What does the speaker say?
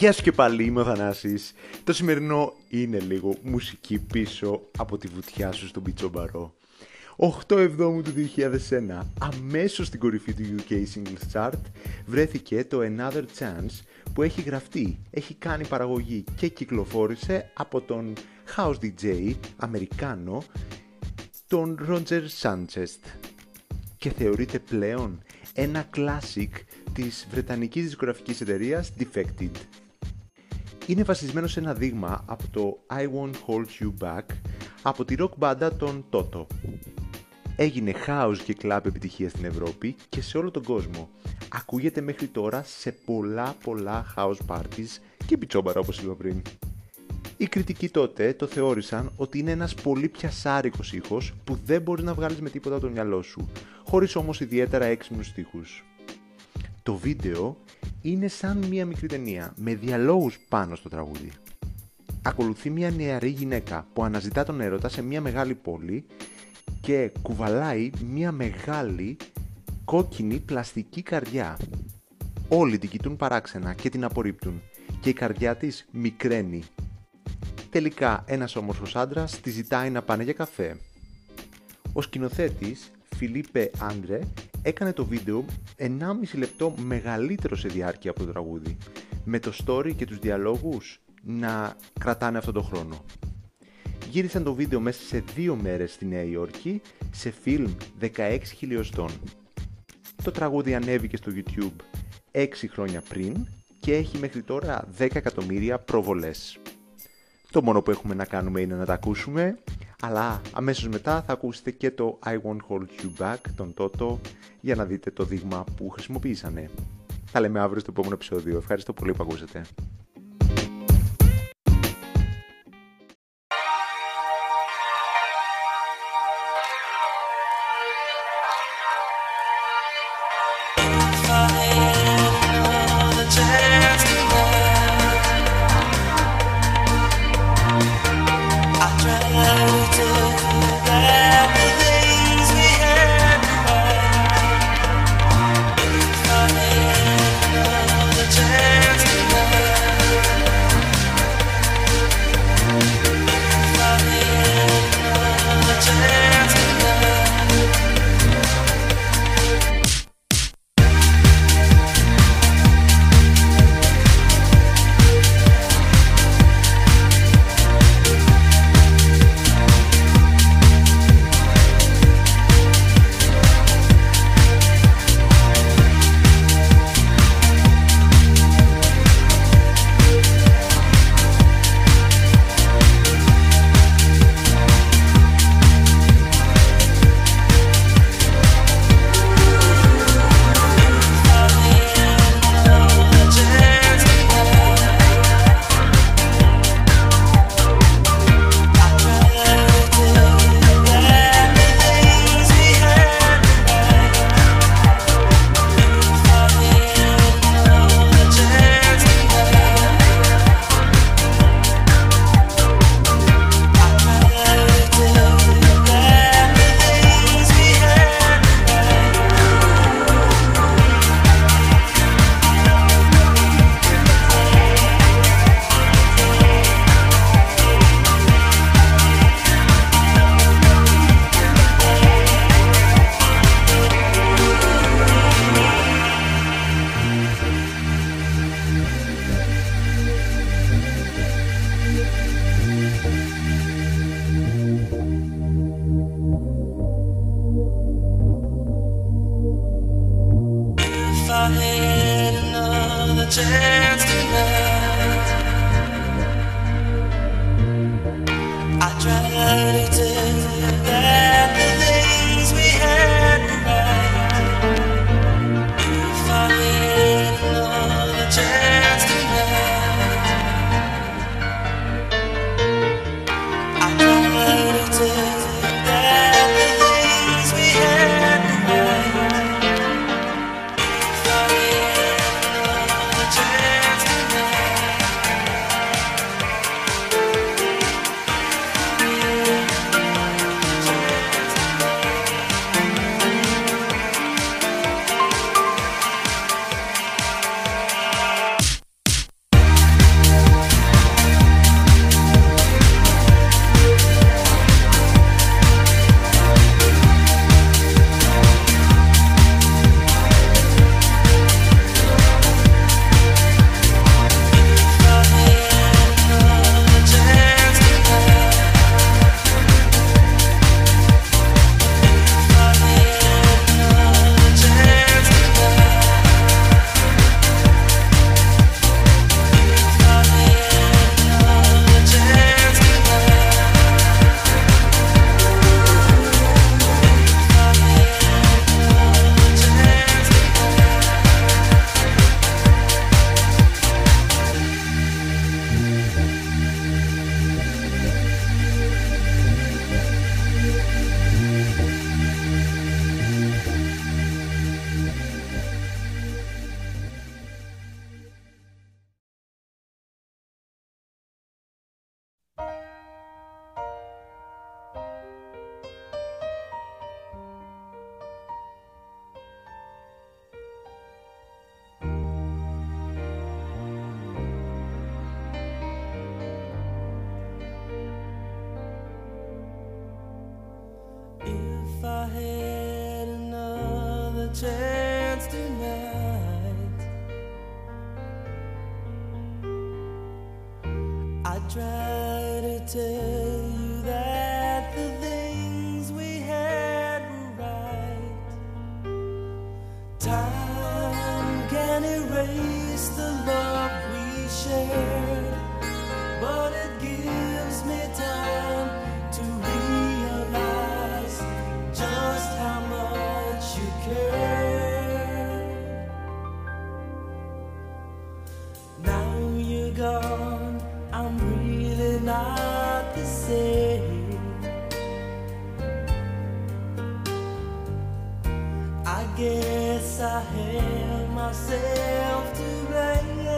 Γεια σου και πάλι, είμαι ο Θανάσης. Το σημερινό είναι λίγο μουσική πίσω από τη βουτιά σου στον πιτσόμπαρο. 8 Εβδόμου του 2001, αμέσως στην κορυφή του UK Singles Chart, βρέθηκε το Another Chance που έχει γραφτεί, έχει κάνει παραγωγή και κυκλοφόρησε από τον House DJ Αμερικάνο, τον Roger Sanchez και θεωρείται πλέον ένα classic της βρετανικής δισκογραφικής εταιρείας Defected. Είναι βασισμένο σε ένα δείγμα από το I Won't Hold You Back από τη rock μπάντα των Toto. Έγινε house και club επιτυχία στην Ευρώπη και σε όλο τον κόσμο. Ακούγεται μέχρι τώρα σε πολλά πολλά house parties και πιτσόμπαρα όπως είπα πριν. Οι κριτικοί τότε το θεώρησαν ότι είναι ένας πολύ πιασάρικος ήχος που δεν μπορείς να βγάλεις με τίποτα από το μυαλό σου, χωρίς όμως ιδιαίτερα έξυπνους στίχους. Το βίντεο είναι σαν μία μικρή ταινία, με διαλόγους πάνω στο τραγούδι. Ακολουθεί μια νεαρή γυναίκα που αναζητά τον έρωτα σε μια μεγάλη πόλη και κουβαλάει μια μεγάλη κόκκινη πλαστική καρδιά. Όλοι την κοιτούν παράξενα και την απορρίπτουν και η καρδιά της μικραίνει. Τελικά ένας όμορφος άντρας τη ζητάει να πάνε για καφέ. Ο σκηνοθέτης, Φιλίπε Άντρε, έκανε το βίντεο 1,5 λεπτό μεγαλύτερο σε διάρκεια από το τραγούδι, με το story και τους διαλόγους να κρατάνε αυτόν τον χρόνο. Γύρισαν το βίντεο μέσα σε δύο μέρες στη Νέα Υόρκη σε φιλμ 16 χιλιοστών. Το τραγούδι ανέβηκε στο YouTube 6 χρόνια πριν και έχει μέχρι τώρα 10 εκατομμύρια προβολές. Το μόνο που έχουμε να κάνουμε είναι να τα ακούσουμε, αλλά αμέσως μετά θα ακούσετε και το I Won't Hold You Back, τον Toto, για να δείτε το δείγμα που χρησιμοποίησανε. Θα λέμε αύριο στο επόμενο επεισόδιο. Ευχαριστώ πολύ που ακούσατε. I try to tell I guess I have myself to blame.